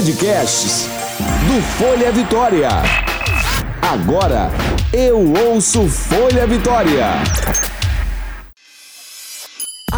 Podcasts do Folha Vitória. Agora eu ouço Folha Vitória.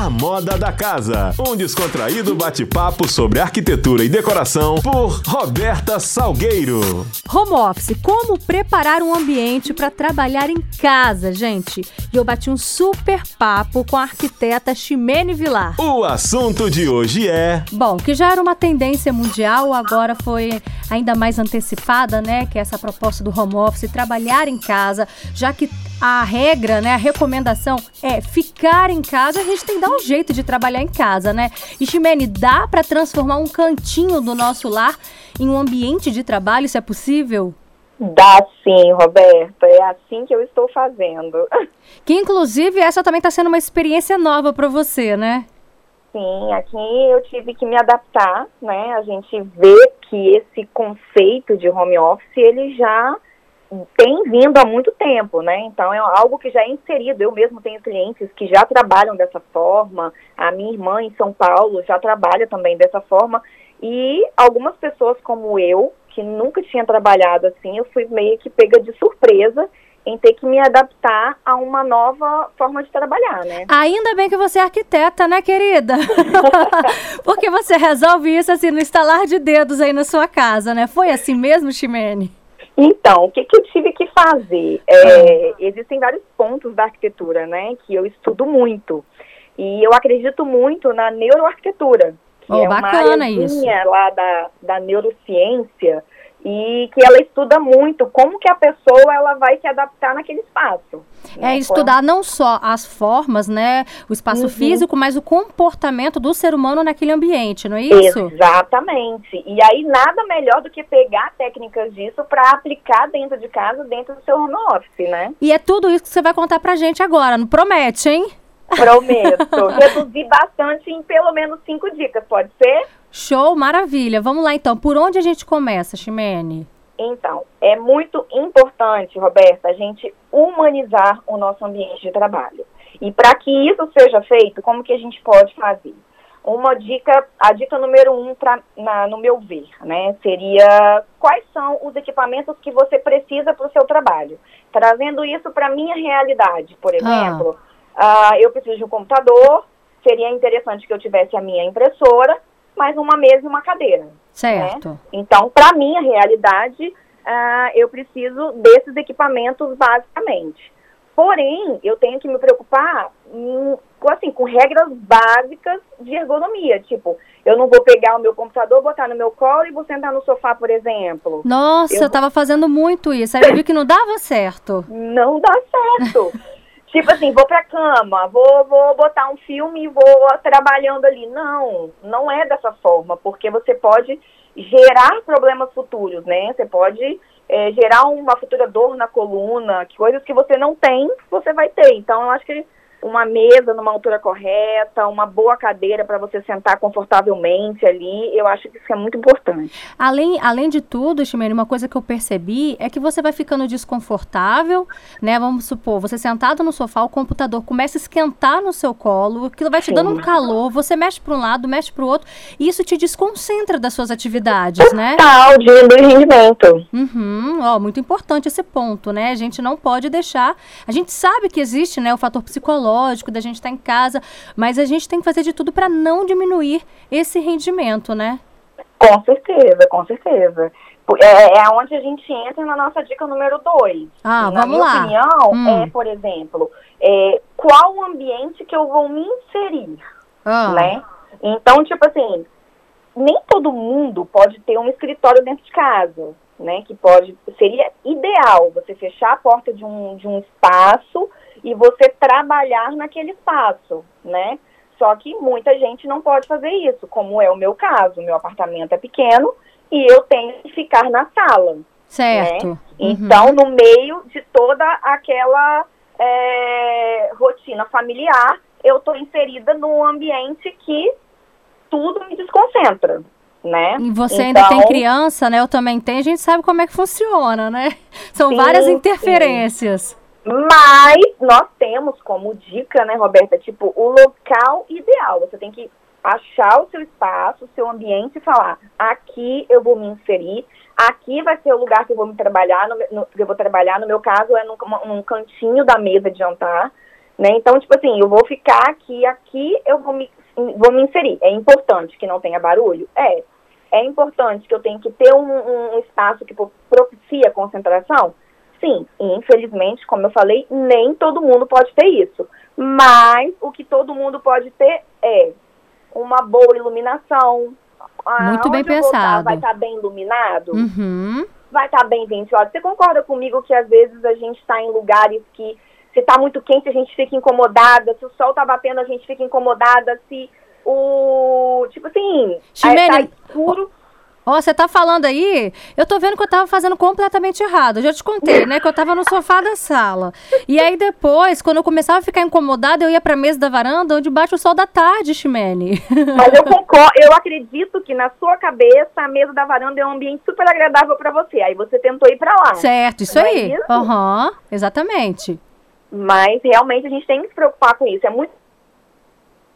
A Moda da Casa, um descontraído bate-papo sobre arquitetura e decoração por Roberta Salgueiro. Home office, como preparar um ambiente para trabalhar em casa, gente. E eu bati um super papo com a arquiteta Ximene Vilar. O assunto de hoje é. Bom, que já era uma tendência mundial, agora foi ainda mais antecipada, né? Que é essa proposta do home office, trabalhar em casa, já que a regra, né, a recomendação é ficar em casa, a gente tem que dar um jeito de trabalhar em casa, né? E Ximene, dá para transformar um cantinho do nosso lar em um ambiente de trabalho, isso é possível? Dá sim, Roberto. É assim que eu estou fazendo. Que inclusive essa também está sendo uma experiência nova para você, né? Sim, aqui eu tive que me adaptar, né? A gente vê que esse conceito de home office ele já tem vindo há muito tempo, né? Então é algo que já é inserido. Eu mesmo tenho clientes que já trabalham dessa forma. A minha irmã em São Paulo já trabalha também dessa forma. E algumas pessoas como eu, que nunca tinha trabalhado assim, eu fui meio que pega de surpresa em ter que me adaptar a uma nova forma de trabalhar, né? Ainda bem que você é arquiteta, né, querida? Porque você resolve isso assim no estalar de dedos aí na sua casa, né? Foi assim mesmo, Ximene? Então, o que, que eu tive que fazer? É, existem vários pontos da arquitetura, né, que eu estudo muito. E eu acredito muito na neuroarquitetura, que Oh, é uma áreazinha lá da, da neurociência, e que ela estuda muito como que a pessoa ela vai se adaptar naquele espaço. É né? estudar não só as formas, né, o espaço Uhum. físico, mas o comportamento do ser humano naquele ambiente, não é isso? Exatamente. E aí nada melhor do que pegar técnicas disso para aplicar dentro de casa, dentro do seu home office, né? E é tudo isso que você vai contar pra gente agora, não promete, hein? Prometo. Reduzir bastante em pelo menos cinco dicas, pode ser? Show, maravilha. Vamos lá então. Por onde a gente começa, Ximene? Então, é muito importante, Roberta, a gente humanizar o nosso ambiente de trabalho. E para que isso seja feito, como que a gente pode fazer? Uma dica, a dica número um, pra, na, no meu ver, né, seria quais são os equipamentos que você precisa para o seu trabalho. Trazendo isso para a minha realidade, por exemplo, ah, eu preciso de um computador, seria interessante que eu tivesse a minha impressora, mais uma mesa e uma cadeira. Certo. Então, para minha realidade, ah, eu preciso desses equipamentos basicamente. Porém, eu tenho que me preocupar com, assim, com regras básicas de ergonomia. Tipo, eu não vou pegar o meu computador, botar no meu colo e vou sentar no sofá, por exemplo. Nossa, Eu- eu tava fazendo muito isso. Aí eu vi que não dava certo. Não dá certo. tipo assim, vou pra cama, vou, vou botar um filme e vou trabalhando ali. Não, não é dessa forma, porque você pode gerar problemas futuros, né? Você pode é, gerar uma futura dor na coluna, que coisas que você não tem, você vai ter. Então, eu acho que uma mesa numa altura correta, uma boa cadeira para você sentar confortavelmente ali, eu acho que isso é muito importante. Além, além de tudo, Ximene, uma coisa que eu percebi é que você vai ficando desconfortável, né? Vamos supor, você sentado no sofá, o computador começa a esquentar no seu colo, aquilo vai te Sim. dando um calor, você mexe para um lado, mexe para o outro, e isso te desconcentra das suas atividades, né? Tal, diminui o rendimento. Uhum, ó, muito importante esse ponto, né? A gente não pode deixar. A gente sabe que existe, né, o fator psicológico da gente estar em casa, mas a gente tem que fazer de tudo para não diminuir esse rendimento, né? Com certeza, com certeza. É, é onde a gente entra na nossa dica número dois. Ah, na vamos minha lá. opinião, Hum. é, por exemplo, é, qual o ambiente que eu vou me inserir, Ah, né? Então, tipo assim, nem todo mundo pode ter um escritório dentro de casa, né? Que pode, seria ideal você fechar a porta de um, de um espaço e você trabalhar naquele espaço, né? Só que muita gente não pode fazer isso, como é o meu caso. Meu apartamento é pequeno e eu tenho que ficar na sala. certo. né? Uhum. Então, no meio de toda aquela é, rotina familiar, eu estou inserida num ambiente que tudo me desconcentra, né? E você ainda Então, tem criança, né? Eu também tenho, a gente sabe como é que funciona, né? São Sim, várias sim. Mas nós temos como dica, né, Roberta, tipo, o local ideal. Você tem que achar o seu espaço, o seu ambiente e falar: aqui eu vou me inserir, aqui vai ser o lugar que eu vou me trabalhar, no, no, eu vou trabalhar. No meu caso, é num, num, cantinho da mesa de jantar, né? Então, tipo assim, eu vou ficar aqui, aqui eu vou me, vou me inserir. É importante que não tenha barulho? É. É importante que eu tenha que ter um, um espaço que propicia concentração? Sim, e infelizmente, como eu falei, nem todo mundo pode ter isso. Mas o que todo mundo pode ter é uma boa iluminação. Muito bem pensado. vai estar tá bem iluminado? Uhum. Vai estar tá bem ventilado. Você concorda comigo que às vezes a gente está em lugares que se está muito quente a gente fica incomodada, se o sol está batendo a gente fica incomodada, se o tipo assim, Ximene, tá escuro. Ó, oh, você tá falando aí, eu tô vendo que eu tava fazendo completamente errado. Eu já te contei, né? Que eu tava no sofá da sala. E aí depois, quando eu começava a ficar incomodada, eu ia pra mesa da varanda, onde bate o sol da tarde, Ximene. Mas eu concordo, eu acredito que na sua cabeça a mesa da varanda é um ambiente super agradável para você. Aí você tentou ir para lá. Certo, isso Não aí. Aham, é uhum, exatamente. Mas realmente a gente tem que se preocupar com isso. É muito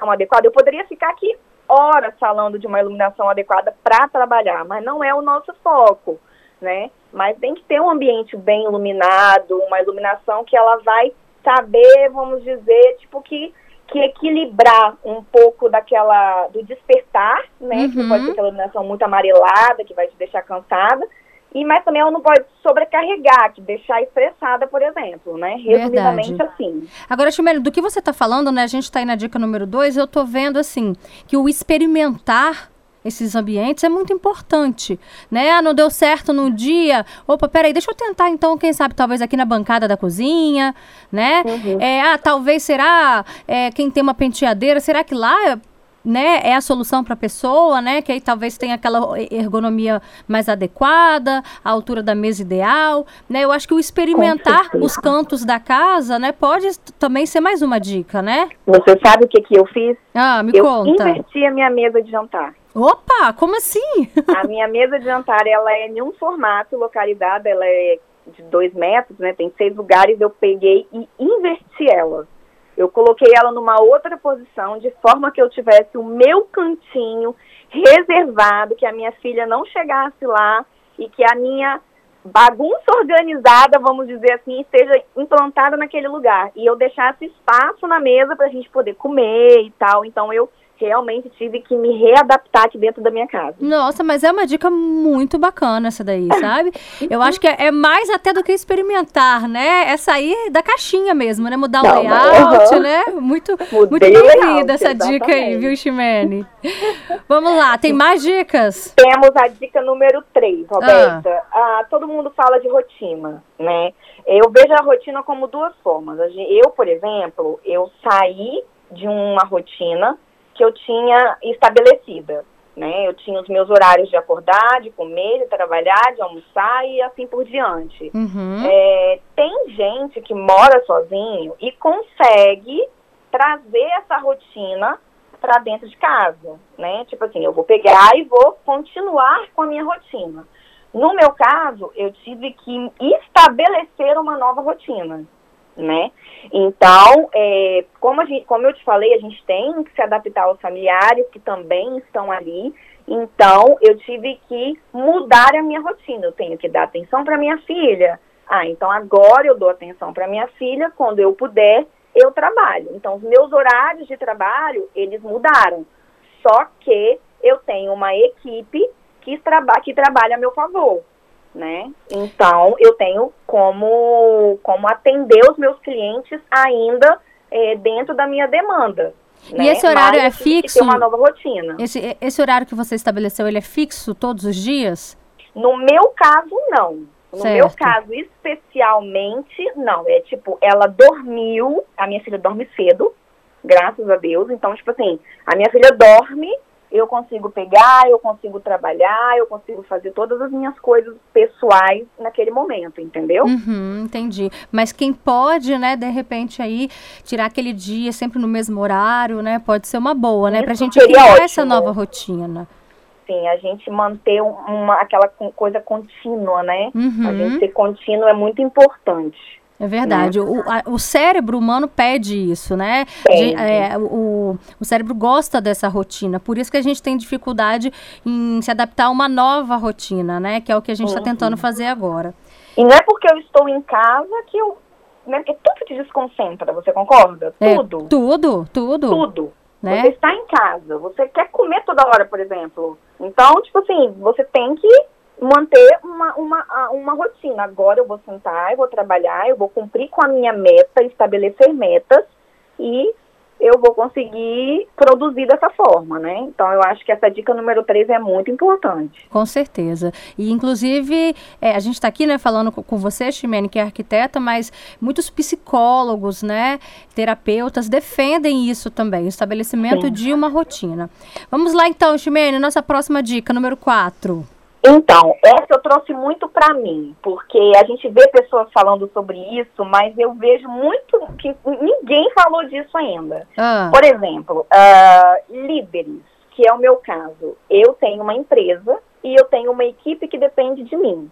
adequado. Eu poderia ficar aqui horas falando de uma iluminação adequada para trabalhar, mas não é o nosso foco, né? Mas tem que ter um ambiente bem iluminado, uma iluminação que ela vai saber, vamos dizer, tipo que que equilibrar um pouco daquela do despertar, né? Uhum. Que pode ser aquela iluminação muito amarelada que vai te deixar cansada, e, mas também ela não pode sobrecarregar, que deixar estressada, por exemplo, né? Resumidamente Verdade. assim. Agora, Chimelo, do que você está falando, né? A gente está aí na dica número dois, eu estou vendo assim, que o experimentar esses ambientes é muito importante, né? Ah, não deu certo no dia, opa, peraí, deixa eu tentar então, quem sabe, talvez aqui na bancada da cozinha, né? Uhum. É, ah, talvez será, é, quem tem uma penteadeira, será que lá né, é a solução para a pessoa, né, que aí talvez tenha aquela ergonomia mais adequada, a altura da mesa ideal, né? Eu acho que o experimentar os cantos da casa, né, pode também ser mais uma dica, né? Você sabe o que que eu fiz? Ah, me eu conta. Eu inverti a minha mesa de jantar. Opa, como assim? a minha mesa de jantar, ela é em um formato localizado, ela é de dois metros, né, tem seis lugares, eu peguei e inverti ela. Eu coloquei ela numa outra posição, de forma que eu tivesse o meu cantinho reservado, que a minha filha não chegasse lá e que a minha bagunça organizada, vamos dizer assim, esteja implantada naquele lugar. E eu deixasse espaço na mesa para a gente poder comer e tal. Então eu realmente tive que me readaptar aqui dentro da minha casa. Nossa, mas é uma dica muito bacana essa daí, sabe? Eu acho que é, é, mais até do que experimentar, né? É sair da caixinha mesmo, né? Mudar Não, o layout, né? Muito, muito bem-vinda essa exatamente. dica aí, viu, Ximene? Vamos lá, tem mais dicas? Temos a dica número 3, Roberta. Ah. Ah, todo mundo fala de rotina, né? Eu vejo a rotina como duas formas. Eu, por exemplo, eu saí de uma rotina que eu tinha estabelecida. Né? Eu tinha os meus horários de acordar, de comer, de trabalhar, de almoçar e assim por diante. Uhum. É, tem gente que mora sozinho e consegue trazer essa rotina para dentro de casa, né? Tipo assim, eu vou pegar e vou continuar com a minha rotina. No meu caso, eu tive que estabelecer uma nova rotina né? Então, é, como, gente, como eu te falei, a gente tem que se adaptar aos familiares que também estão ali. Então, eu tive que mudar a minha rotina. Eu tenho que dar atenção para minha filha. Ah, então agora eu dou atenção para minha filha. Quando eu puder, eu trabalho. Então, os meus horários de trabalho, eles mudaram. Só que eu tenho uma equipe que, traba que trabalha a meu favor né? Então, eu tenho como, como atender os meus clientes ainda é, dentro da minha demanda. E né? esse horário Mas, é fixo? Tem uma nova rotina. Esse, esse horário que você estabeleceu, ele é fixo todos os dias? No meu caso, não. No certo. meu caso, especialmente, não. É tipo, ela dormiu, a minha filha dorme cedo, graças a Deus. Então, tipo assim, a minha filha dorme eu consigo pegar, eu consigo trabalhar, eu consigo fazer todas as minhas coisas pessoais naquele momento, entendeu? Uhum, entendi. Mas quem pode, né, de repente aí tirar aquele dia sempre no mesmo horário, né, pode ser uma boa, né, Isso pra gente criar ótimo. essa nova rotina. Sim, a gente manter uma, aquela coisa contínua, né? Uhum. A gente ser contínuo é muito importante. É verdade. Né? O, a, o cérebro humano pede isso, né? Pede. É, o, o cérebro gosta dessa rotina. Por isso que a gente tem dificuldade em se adaptar a uma nova rotina, né? Que é o que a gente está uhum. tentando fazer agora. E não é porque eu estou em casa que eu. Né, porque tudo te desconcentra, você concorda? É, tudo. Tudo, tudo. Tudo. Né? Você está em casa, você quer comer toda hora, por exemplo. Então, tipo assim, você tem que manter uma, uma, uma rotina. Agora eu vou sentar, eu vou trabalhar, eu vou cumprir com a minha meta, estabelecer metas e eu vou conseguir produzir dessa forma, né? Então eu acho que essa dica número 3 é muito importante. Com certeza. E inclusive, é, a gente está aqui, né, falando com, com você, Ximene, que é arquiteta, mas muitos psicólogos, né, terapeutas defendem isso também, o estabelecimento Sim. de uma rotina. Vamos lá então, Ximene, nossa próxima dica, número 4. Então, essa eu trouxe muito para mim, porque a gente vê pessoas falando sobre isso, mas eu vejo muito que ninguém falou disso ainda. Ah. Por exemplo, uh, líderes, que é o meu caso. Eu tenho uma empresa e eu tenho uma equipe que depende de mim,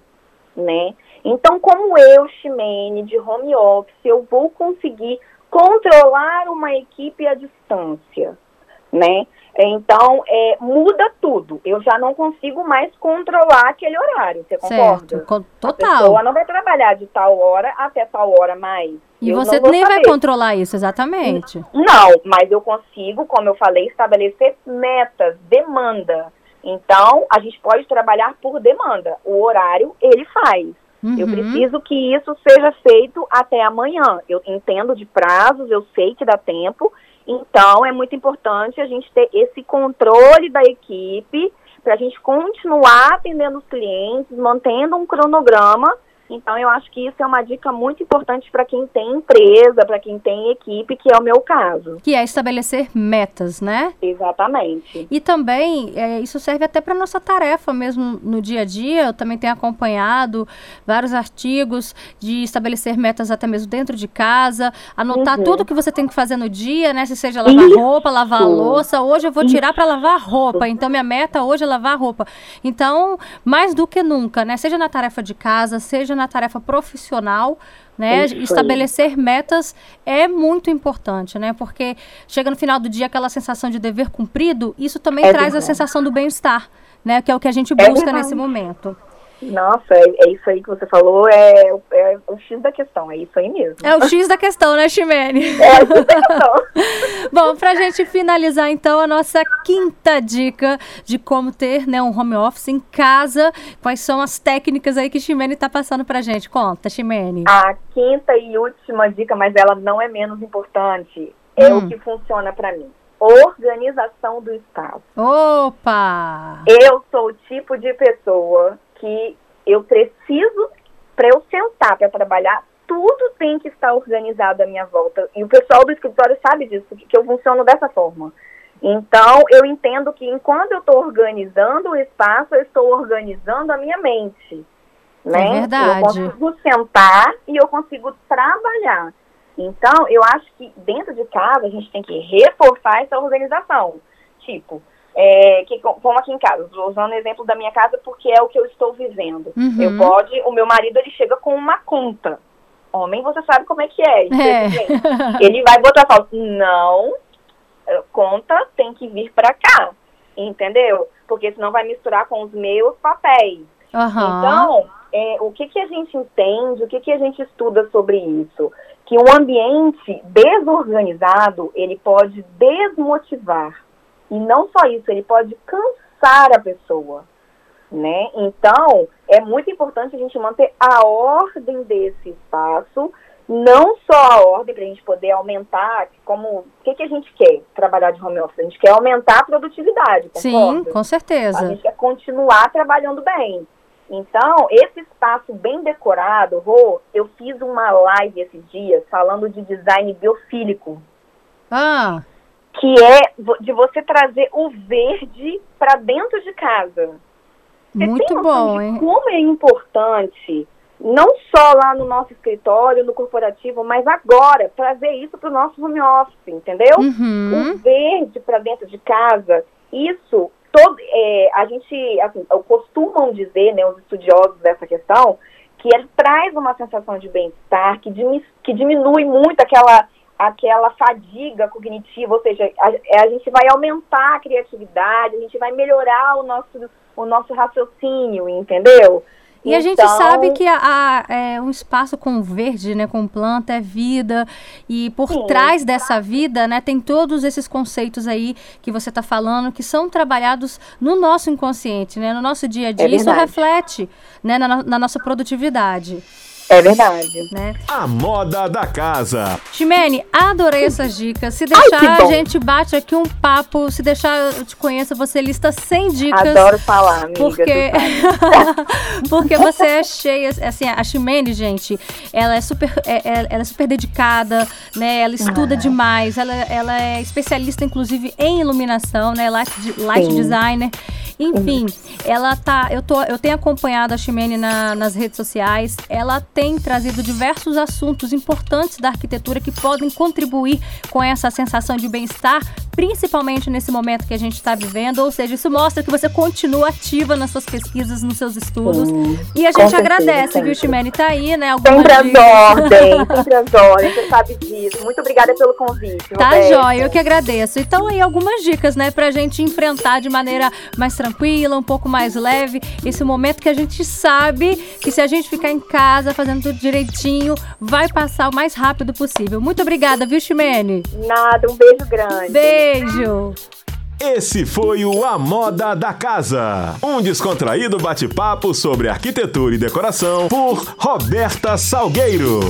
né? Então, como eu, Ximene, de home office, eu vou conseguir controlar uma equipe à distância, né? Então, é, muda tudo. Eu já não consigo mais controlar aquele horário, você concorda? Certo, total. A pessoa não vai trabalhar de tal hora até tal hora mais. E eu você nem saber. vai controlar isso, exatamente. Não, mas eu consigo, como eu falei, estabelecer metas, demanda. Então, a gente pode trabalhar por demanda. O horário, ele faz. Uhum. Eu preciso que isso seja feito até amanhã. Eu entendo de prazos, eu sei que dá tempo, então, é muito importante a gente ter esse controle da equipe para a gente continuar atendendo os clientes, mantendo um cronograma então, eu acho que isso é uma dica muito importante para quem tem empresa, para quem tem equipe, que é o meu caso. Que é estabelecer metas, né? Exatamente. E também, é, isso serve até para nossa tarefa mesmo no dia a dia. Eu também tenho acompanhado vários artigos de estabelecer metas até mesmo dentro de casa, anotar uhum. tudo que você tem que fazer no dia, né? Se seja lavar isso. roupa, lavar a louça. Hoje eu vou tirar para lavar roupa. Então, minha meta hoje é lavar roupa. Então, mais do que nunca, né? Seja na tarefa de casa, seja na na tarefa profissional, né? Estabelecer metas é muito importante, né? Porque chega no final do dia aquela sensação de dever cumprido, isso também é traz verdade. a sensação do bem-estar, né? Que é o que a gente é busca é nesse momento. Nossa, é, é, isso aí que você falou, é, é, o X da questão, é isso aí mesmo. É o X da questão, né, Ximene? É o X da questão. Bom, pra gente finalizar, então, a nossa quinta dica de como ter né, um home office em casa, quais são as técnicas aí que Ximene tá passando pra gente? Conta, Ximene. A quinta e última dica, mas ela não é menos importante, é hum. o que funciona para mim organização do espaço. Opa! Eu sou o tipo de pessoa que eu preciso, para eu sentar para trabalhar, tudo tem que estar organizado à minha volta. E o pessoal do escritório sabe disso, que eu funciono dessa forma. Então, eu entendo que enquanto eu estou organizando o espaço, eu estou organizando a minha mente. Né? É verdade. Eu consigo sentar e eu consigo trabalhar. Então, eu acho que dentro de casa a gente tem que reforçar essa organização. Tipo, é, que, como aqui em casa, usando o exemplo da minha casa porque é o que eu estou vivendo. Uhum. Eu pode, o meu marido ele chega com uma conta. Homem, você sabe como é que é. é. Ele vai botar fala, não, conta tem que vir para cá, entendeu? Porque senão vai misturar com os meus papéis. Uhum. Então, é, o que, que a gente entende, o que, que a gente estuda sobre isso? Que um ambiente desorganizado, ele pode desmotivar e não só isso, ele pode cansar a pessoa, né? Então, é muito importante a gente manter a ordem desse espaço, não só a ordem para a gente poder aumentar, como o que, que a gente quer trabalhar de home office? A gente quer aumentar a produtividade, concorda? Sim, com certeza. A gente quer continuar trabalhando bem. Então, esse espaço bem decorado, Rô, eu fiz uma live esses dias falando de design biofílico. Ah que é de você trazer o verde para dentro de casa. Você Muito bom, hein? Como é importante, não só lá no nosso escritório, no corporativo, mas agora, trazer isso para o nosso home office, entendeu? Uhum. O verde para dentro de casa, isso, todo, é, a gente, assim, costumam dizer, né, os estudiosos dessa questão, que ele traz uma sensação de bem-estar, que, que diminui muito aquela aquela fadiga cognitiva, ou seja, a, é, a, gente vai aumentar a criatividade, a gente vai melhorar o nosso, o nosso raciocínio, entendeu? E então... a gente então sabe que a, a, é, um espaço com verde, né, com planta, é vida. E por Sim, trás dessa vida, né, tem todos esses conceitos aí que você está falando, que são trabalhados no nosso inconsciente, né, no nosso dia a dia. É Isso reflete né, na, na nossa produtividade. É verdade. Né? A moda da casa. Ximene, adorei essas dicas. Se deixar, Ai, a gente bate aqui um papo. Se deixar, eu te conheço, você lista 100 dicas. Adoro falar, amiga. Porque, porque você é cheia. Assim, a Ximene, gente, ela é super, é, é, ela é super dedicada, né? Ela estuda ah. demais. Ela, ela é especialista, inclusive, em iluminação, né? Light, light designer. Enfim, ela tá. Eu, tô, eu tenho acompanhado a Ximene na, nas redes sociais. Ela tem trazido diversos assuntos importantes da arquitetura que podem contribuir com essa sensação de bem-estar, principalmente nesse momento que a gente está vivendo. Ou seja, isso mostra que você continua ativa nas suas pesquisas, nos seus estudos. Sim, e a gente agradece, sempre. viu, Ximene? Tá aí, né? Sempre as ordens, sempre as ordens, você sabe disso. Muito obrigada pelo convite. Tá, jóia, eu que agradeço. Então, aí, algumas dicas, né, pra gente enfrentar de maneira mais tranquila, um pouco mais leve, esse momento que a gente sabe que se a gente ficar em casa fazendo tudo direitinho, vai passar o mais rápido possível. Muito obrigada, viu, Ximene? Nada, um beijo grande. Beijo. Esse foi o A Moda da Casa, um descontraído bate-papo sobre arquitetura e decoração por Roberta Salgueiro.